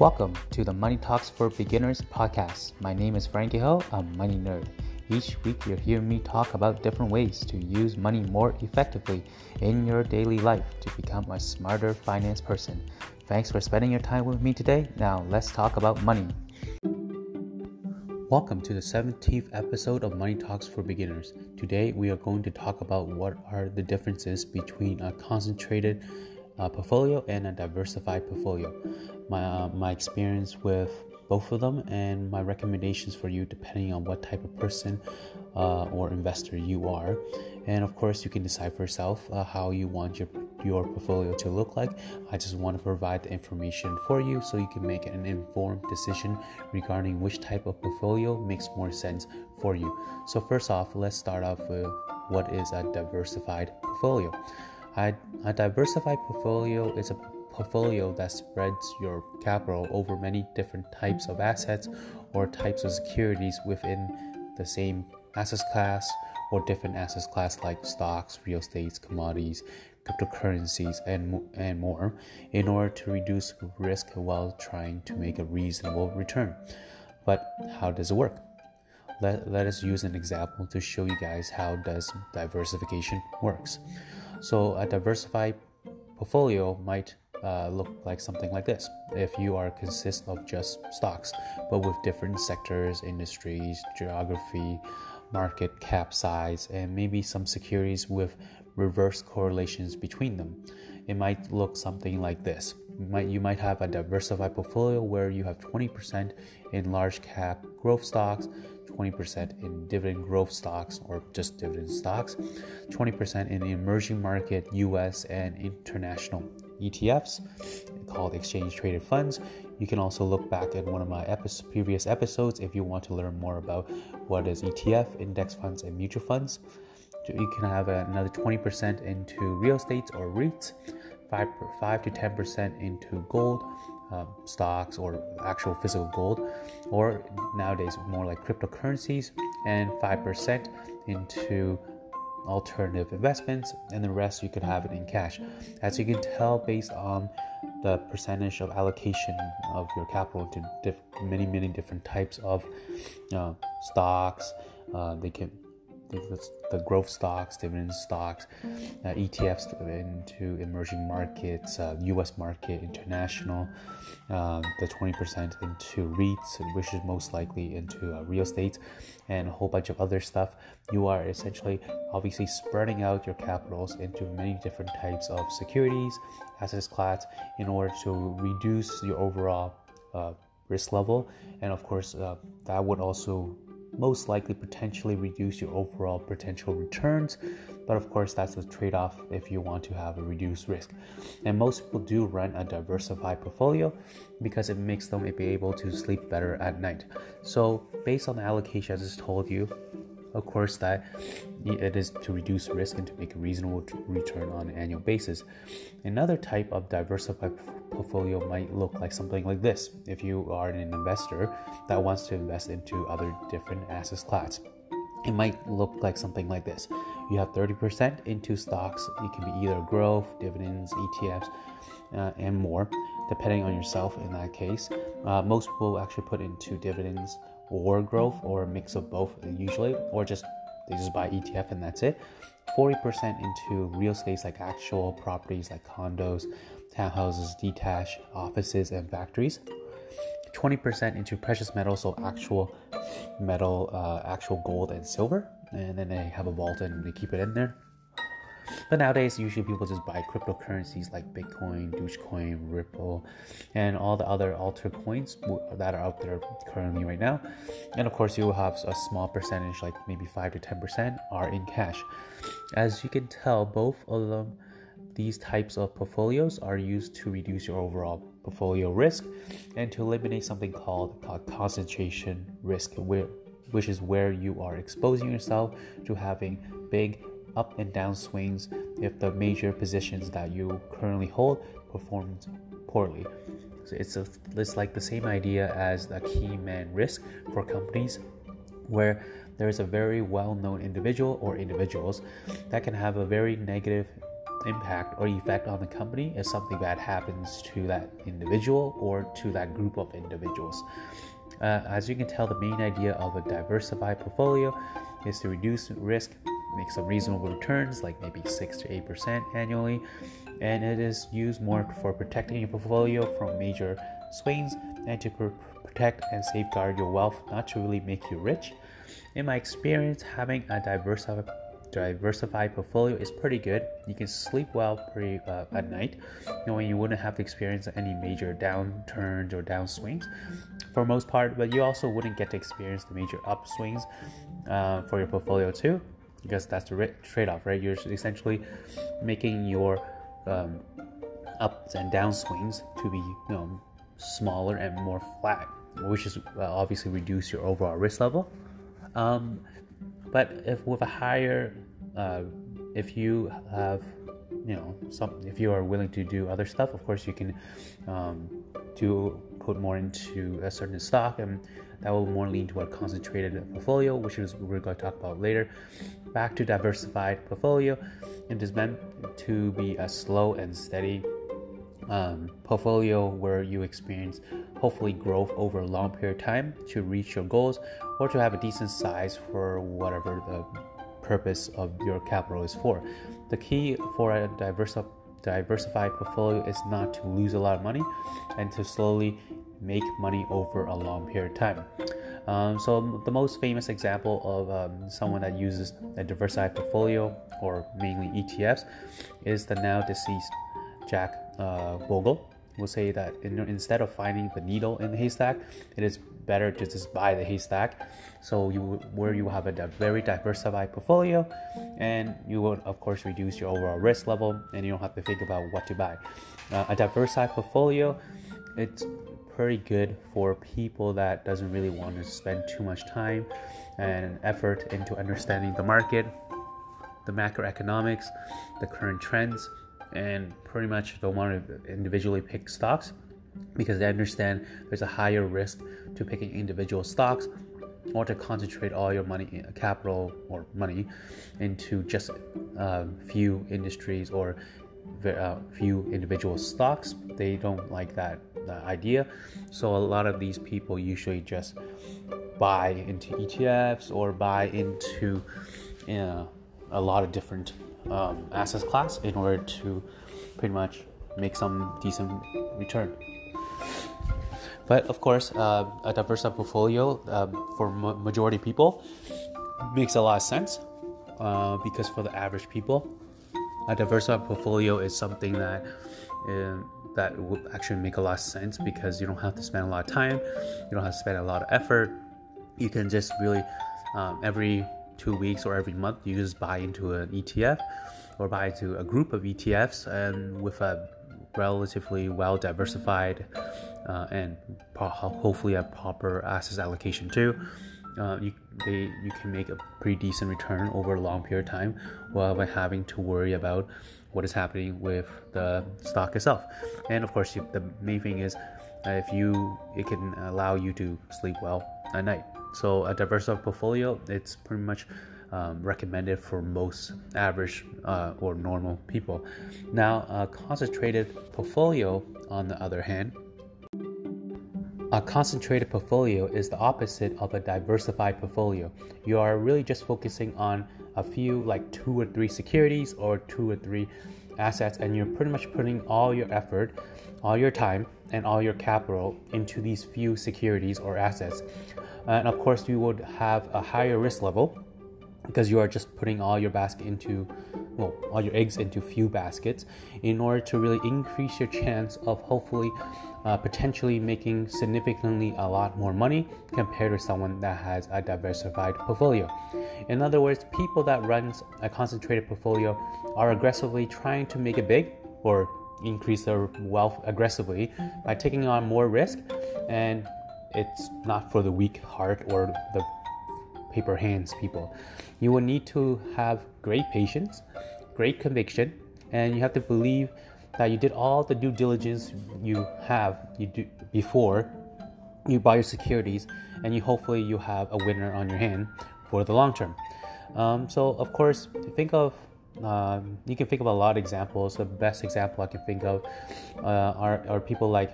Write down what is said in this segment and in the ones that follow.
Welcome to the Money Talks for Beginners podcast. My name is Frankie Ho, a money nerd. Each week, you'll hear me talk about different ways to use money more effectively in your daily life to become a smarter finance person. Thanks for spending your time with me today. Now, let's talk about money. Welcome to the 17th episode of Money Talks for Beginners. Today, we are going to talk about what are the differences between a concentrated uh, portfolio and a diversified portfolio. My, uh, my experience with both of them and my recommendations for you depending on what type of person uh, or investor you are. And of course, you can decide for yourself uh, how you want your your portfolio to look like. I just want to provide the information for you so you can make an informed decision regarding which type of portfolio makes more sense for you. So first off, let's start off with what is a diversified portfolio. A, a diversified portfolio is a portfolio that spreads your capital over many different types of assets or types of securities within the same asset class or different asset class like stocks, real estates, commodities, cryptocurrencies, and, and more in order to reduce risk while trying to make a reasonable return. But how does it work? Let, let us use an example to show you guys how does diversification works. So a diversified portfolio might uh, look like something like this if you are consist of just stocks but with different sectors industries geography market cap size and maybe some securities with reverse correlations between them. It might look something like this. You might, you might have a diversified portfolio where you have 20% in large cap growth stocks 20% in dividend growth stocks or just dividend stocks, 20% in the emerging market, US, and international ETFs called exchange traded funds. You can also look back at one of my previous episodes if you want to learn more about what is ETF, index funds, and mutual funds. You can have another 20% into real estate or REITs, 5, 5 to 10% into gold, um, stocks or actual physical gold, or nowadays more like cryptocurrencies, and 5% into alternative investments, and the rest you could have it in cash. As you can tell, based on the percentage of allocation of your capital to diff- many, many different types of uh, stocks, uh, they can the growth stocks, dividend stocks, uh, ETFs into emerging markets, uh, U.S. market, international, um, the 20% into REITs, which is most likely into uh, real estate, and a whole bunch of other stuff. You are essentially obviously spreading out your capitals into many different types of securities, assets class, in order to reduce your overall uh, risk level, and of course, uh, that would also most likely potentially reduce your overall potential returns. But of course, that's a trade off if you want to have a reduced risk. And most people do run a diversified portfolio because it makes them be able to sleep better at night. So, based on the allocation I just told you, of course, that it is to reduce risk and to make a reasonable return on an annual basis. Another type of diversified portfolio might look like something like this if you are an investor that wants to invest into other different asset class. It might look like something like this. You have 30% into stocks. It can be either growth, dividends, ETFs, uh, and more, depending on yourself in that case. Uh, most people actually put into dividends or growth or a mix of both usually, or just they just buy ETF and that's it. 40% into real estate like actual properties like condos, townhouses, detached offices, and factories. 20% into precious metals, so actual metal, uh, actual gold and silver. And then they have a vault and they keep it in there. But nowadays, usually people just buy cryptocurrencies like Bitcoin, Dogecoin, Ripple, and all the other altcoins that are out there currently right now. And of course, you will have a small percentage, like maybe 5 to 10%, are in cash. As you can tell, both of them, these types of portfolios are used to reduce your overall portfolio risk and to eliminate something called concentration risk, which is where you are exposing yourself to having big up and down swings if the major positions that you currently hold performed poorly. So it's, a, it's like the same idea as the key man risk for companies where there is a very well known individual or individuals that can have a very negative impact or effect on the company if something bad happens to that individual or to that group of individuals. Uh, as you can tell, the main idea of a diversified portfolio is to reduce risk, make some reasonable returns, like maybe 6 to 8% annually, and it is used more for protecting your portfolio from major swings and to pr- protect and safeguard your wealth, not to really make you rich. In my experience, having a diversified diversified portfolio is pretty good. You can sleep well pretty uh, at night, knowing you wouldn't have to experience any major downturns or downswings for most part. But you also wouldn't get to experience the major upswings uh, for your portfolio too, because that's the trade-off, right? You're essentially making your um, ups and downswings to be you know smaller and more flat, which is obviously reduce your overall risk level. Um, but if with a higher, uh, if you have, you know, some, if you are willing to do other stuff, of course you can um, do put more into a certain stock, and that will more lean to a concentrated portfolio, which is we're going to talk about later. Back to diversified portfolio, it is meant to be a slow and steady um, portfolio where you experience hopefully growth over a long period of time to reach your goals or to have a decent size for whatever the purpose of your capital is for. The key for a diversi- diversified portfolio is not to lose a lot of money and to slowly make money over a long period of time. Um, so the most famous example of um, someone that uses a diversified portfolio or mainly ETFs is the now deceased Jack uh, Bogle will say that in, instead of finding the needle in the haystack, it is better to just buy the haystack. So you where you have a very diversified portfolio, and you will of course reduce your overall risk level, and you don't have to think about what to buy. Uh, a diversified portfolio, it's pretty good for people that doesn't really want to spend too much time and effort into understanding the market, the macroeconomics, the current trends and pretty much don't want to individually pick stocks because they understand there's a higher risk to picking individual stocks or to concentrate all your money capital or money into just a uh, few industries or uh, few individual stocks. They don't like that, idea so a lot of these people usually just buy into etfs or buy into you know, a lot of different um, asset class in order to pretty much make some decent return. But of course, uh, a diversified portfolio uh, for ma- majority people makes a lot of sense uh, because for the average people, a diversified portfolio is something that uh, that would actually make a lot of sense because you don't have to spend a lot of time, you don't have to spend a lot of effort. You can just really um, every two weeks or every month, you just buy into an ETF or buy into a group of ETFs and with a relatively well diversified uh, and hopefully a proper assets allocation too. Uh, you, they, you can make a pretty decent return over a long period of time without having to worry about what is happening with the stock itself. And of course, the main thing is uh, if you it can allow you to sleep well at night. So a diversified portfolio, it's pretty much um, recommended for most average uh, or normal people. Now, a concentrated portfolio, on the other hand, a concentrated portfolio is the opposite of a diversified portfolio. You are really just focusing on a few, like two or three securities or two or three assets, and you're pretty much putting all your effort, all your time, and all your capital into these few securities or assets. And of course you would have a higher risk level because you are just putting all your basket into well all your eggs into few baskets in order to really increase your chance of hopefully uh, potentially making significantly a lot more money compared to someone that has a diversified portfolio. In other words people that runs a concentrated portfolio are aggressively trying to make it big or increase their wealth aggressively by taking on more risk and it's not for the weak heart or the paper hands people. You will need to have great patience, great conviction, and you have to believe that you did all the due diligence you have you do before you buy your securities, and you hopefully you have a winner on your hand for the long term. Um, so of course, think of Um, you can think of a lot of examples. The best example I can think of uh, are, are people like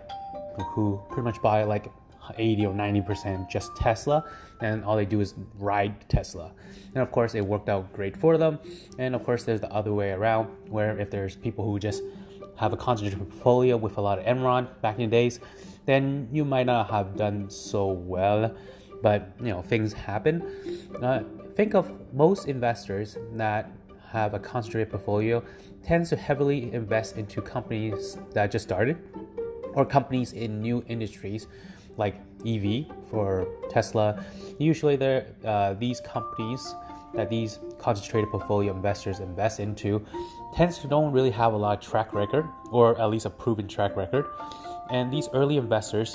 who pretty much buy like 80 or 90% just Tesla, and all they do is ride Tesla. And of course, it worked out great for them. And of course, there's the other way around, where if there's people who just have a concentrated portfolio with a lot of Enron back in the days, then you might not have done so well. But you know, things happen. Uh, think of most investors that have a concentrated portfolio tends to heavily invest into companies that just started or companies in new industries like EV for Tesla. Usually, there uh, these companies that these concentrated portfolio investors invest into tends to don't really have a lot of track record or at least a proven track record. And these early investors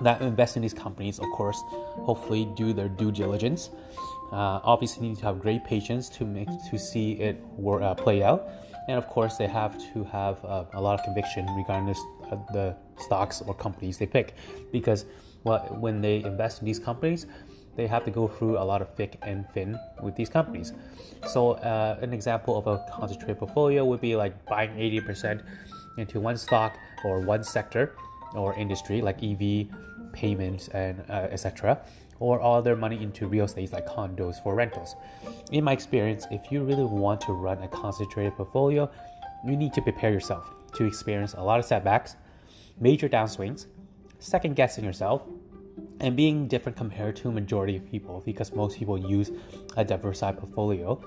that invest in these companies, of course, hopefully do their due diligence. Uh, obviously, need to have great patience to make to see it work, uh, play out, and of course, they have to have uh, a lot of conviction regarding this, the stocks or companies they pick, because well, when they invest in these companies, they have to go through a lot of thick and thin with these companies. So, uh, an example of a concentrated portfolio would be like buying 80% into one stock or one sector or industry like EV, payments, and uh, etc., or all their money into real estate like condos for rentals. In my experience, if you really want to run a concentrated portfolio, you need to prepare yourself to experience a lot of setbacks, major downswings, second guessing yourself, and being different compared to majority of people because most people use a diversified portfolio.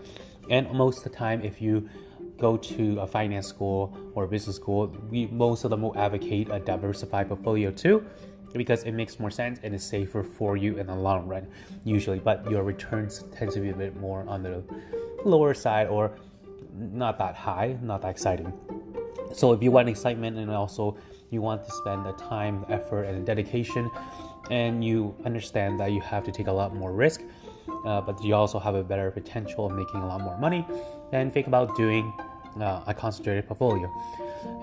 And most of the time, if you go to a finance school or business school, we most of them will advocate a diversified portfolio too, because it makes more sense and is safer for you in the long run, usually. But your returns tend to be a bit more on the lower side or not that high, not that exciting. So if you want excitement and also you want to spend the time, effort, and dedication, and you understand that you have to take a lot more risk, uh, but you also have a better potential of making a lot more money, then think about doing uh, a concentrated portfolio.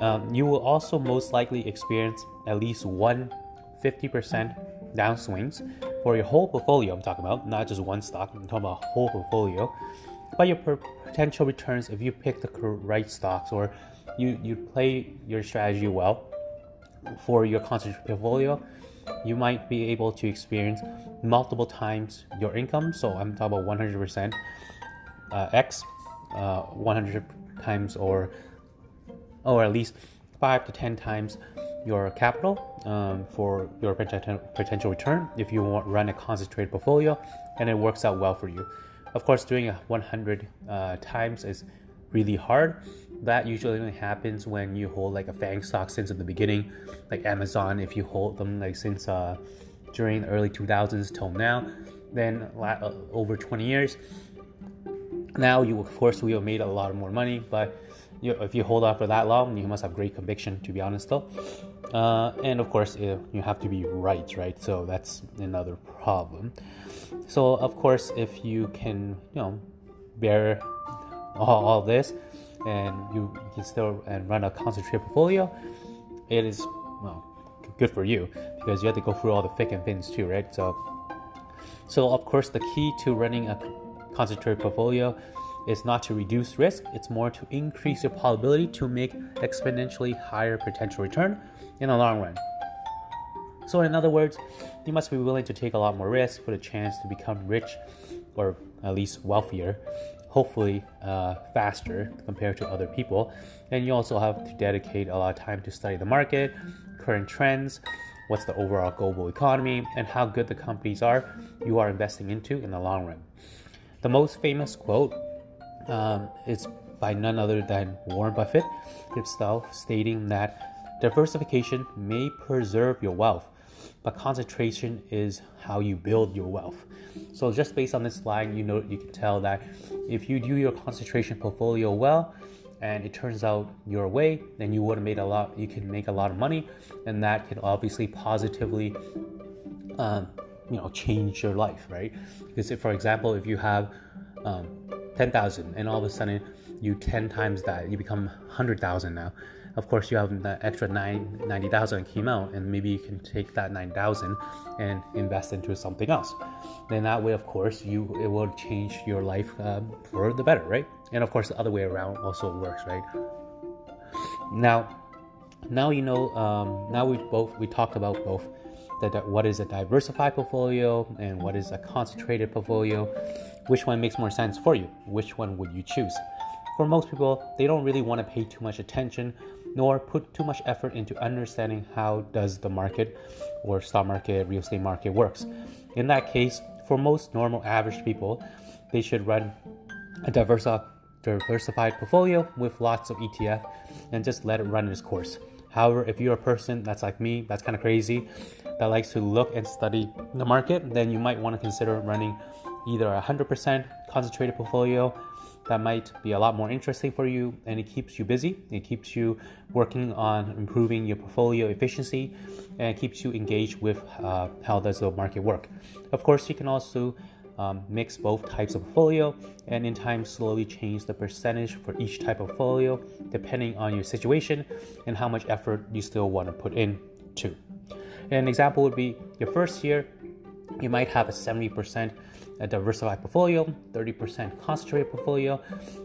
Um, you will also most likely experience at least one 50% downswings for your whole portfolio. I'm talking about not just one stock, I'm talking about whole portfolio. But your potential returns, if you pick the right stocks or you, you play your strategy well for your concentrated portfolio, you might be able to experience multiple times your income. So I'm talking about 100% uh, X, uh, 100 times or or at least five to 10 times your capital um, for your potential return if you want run a concentrated portfolio and it works out well for you. Of course, doing a 100 uh, times is really hard. That usually only happens when you hold like a FANG stock since the beginning, like Amazon. If you hold them like since uh, during the early 2000s till now, then uh, over 20 years. Now you of course will have made a lot more money, but you, if you hold on for that long, you must have great conviction. To be honest, though. Uh, and of course, you have to be right, right? So that's another problem. So of course, if you can, you know, bear all, all this, and you, can still and run a concentrated portfolio, it is well good for you because you have to go through all the thick and thins too, right? So, so of course, the key to running a concentrated portfolio is not to reduce risk, it's more to increase your probability to make exponentially higher potential return in the long run. So, in other words, you must be willing to take a lot more risk for the chance to become rich or at least wealthier, hopefully uh, faster compared to other people. And you also have to dedicate a lot of time to study the market, current trends, what's the overall global economy, and how good the companies are you are investing into in the long run. The most famous quote um, is by none other than Warren Buffett himself, stating that Diversification may preserve your wealth, but concentration is how you build your wealth. So just based on this line, you know you can tell that if you do your concentration portfolio well and it turns out your way, then you would have made a lot. You can make a lot of money, and that can obviously positively, um, you know, change your life, right? Because if, for example, if you have um, ten thousand and all of a sudden you 10 times that, you become 100,000 now. Of course, you have the extra 9, 90,000 came out, and maybe you can take that 9,000 and invest into something else. Then that way, of course, you it will change your life uh, for the better, right? And of course, the other way around also works, right? Now, now you know. Um, now we both we talked about both that what is a diversified portfolio and what is a concentrated portfolio. Which one makes more sense for you? Which one would you choose? For most people, they don't really want to pay too much attention nor put too much effort into understanding how does the market or stock market, real estate market works. In that case, for most normal average people, they should run a diversified portfolio with lots of ETF and just let it run its course. However, if you're a person that's like me, that's kind of crazy, that likes to look and study the market, then you might want to consider running either a 100% concentrated portfolio that might be a lot more interesting for you and it keeps you busy. It keeps you working on improving your portfolio efficiency and keeps you engaged with uh, how does the market work. Of course, you can also um, mix both types of portfolio and in time slowly change the percentage for each type of portfolio depending on your situation and how much effort you still want to put in to. An example would be your first year, you might have a 70% a diversified portfolio, 30% concentrated portfolio,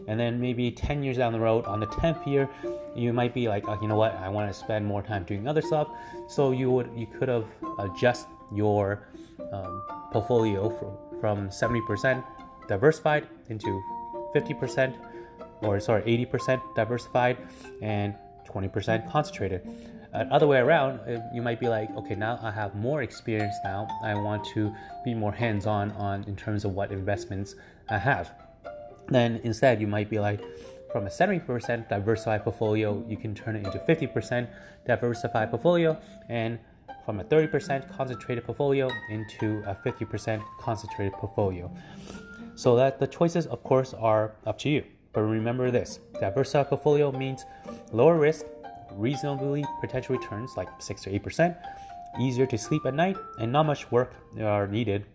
and then maybe 10 years down the road, on the 10th year, you might be like, oh, you know what, I want to spend more time doing other stuff. So you would you could have adjust your um, portfolio from, from 70% diversified into 50% or sorry 80% diversified and 20% concentrated other way around, uh, you might be like, okay, now I have more experience now. I want to be more hands-on on in terms of what investments I have. Then instead, you might be like, from a 70% diversified portfolio, you can turn it into 50% diversified portfolio, and from a 30% concentrated portfolio into a 50% concentrated portfolio. So that the choices, of course, are up to you. But remember this: diversified portfolio means lower risk reasonably potential returns like 6 to 8%, easier to sleep at night, and not much work are needed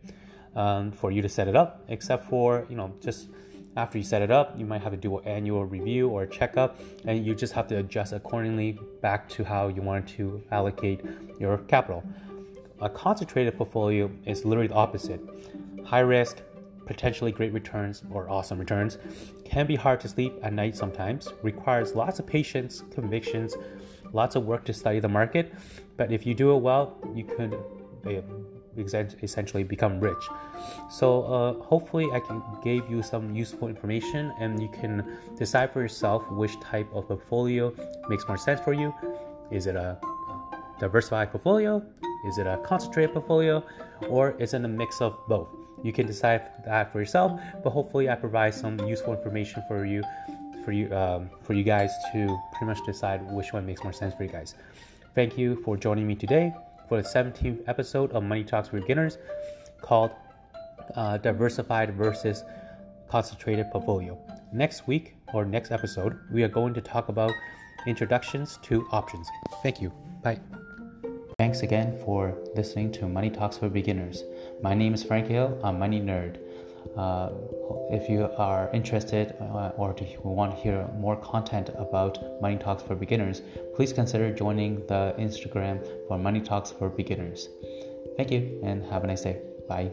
um, for you to set it up, except for, you know, just after you set it up, you might have to do an annual review or checkup, and you just have to adjust accordingly back to how you want to allocate your capital. A concentrated portfolio is literally the opposite high risk, potentially great returns or awesome returns, can be hard to sleep at night sometimes, requires lots of patience, convictions, lots of work to study the market. But if you do it well, you could essentially become rich. So uh, hopefully I can gave you some useful information and you can decide for yourself which type of portfolio makes more sense for you. Is it a diversified portfolio? Is it a concentrated portfolio? Or is it a mix of both? You can decide that for yourself, but hopefully I provide some useful information for you, for you, um, for you guys to pretty much decide which one makes more sense for you guys. Thank you for joining me today for the 17th episode of Money Talks for Beginners, called uh, "Diversified versus Concentrated Portfolio." Next week or next episode, we are going to talk about introductions to options. Thank you. Bye. Thanks again for listening to Money Talks for Beginners. My name is Frank Hill, a money nerd. Uh, if you are interested uh, or you want to hear more content about Money Talks for Beginners, please consider joining the Instagram for Money Talks for Beginners. Thank you and have a nice day. Bye.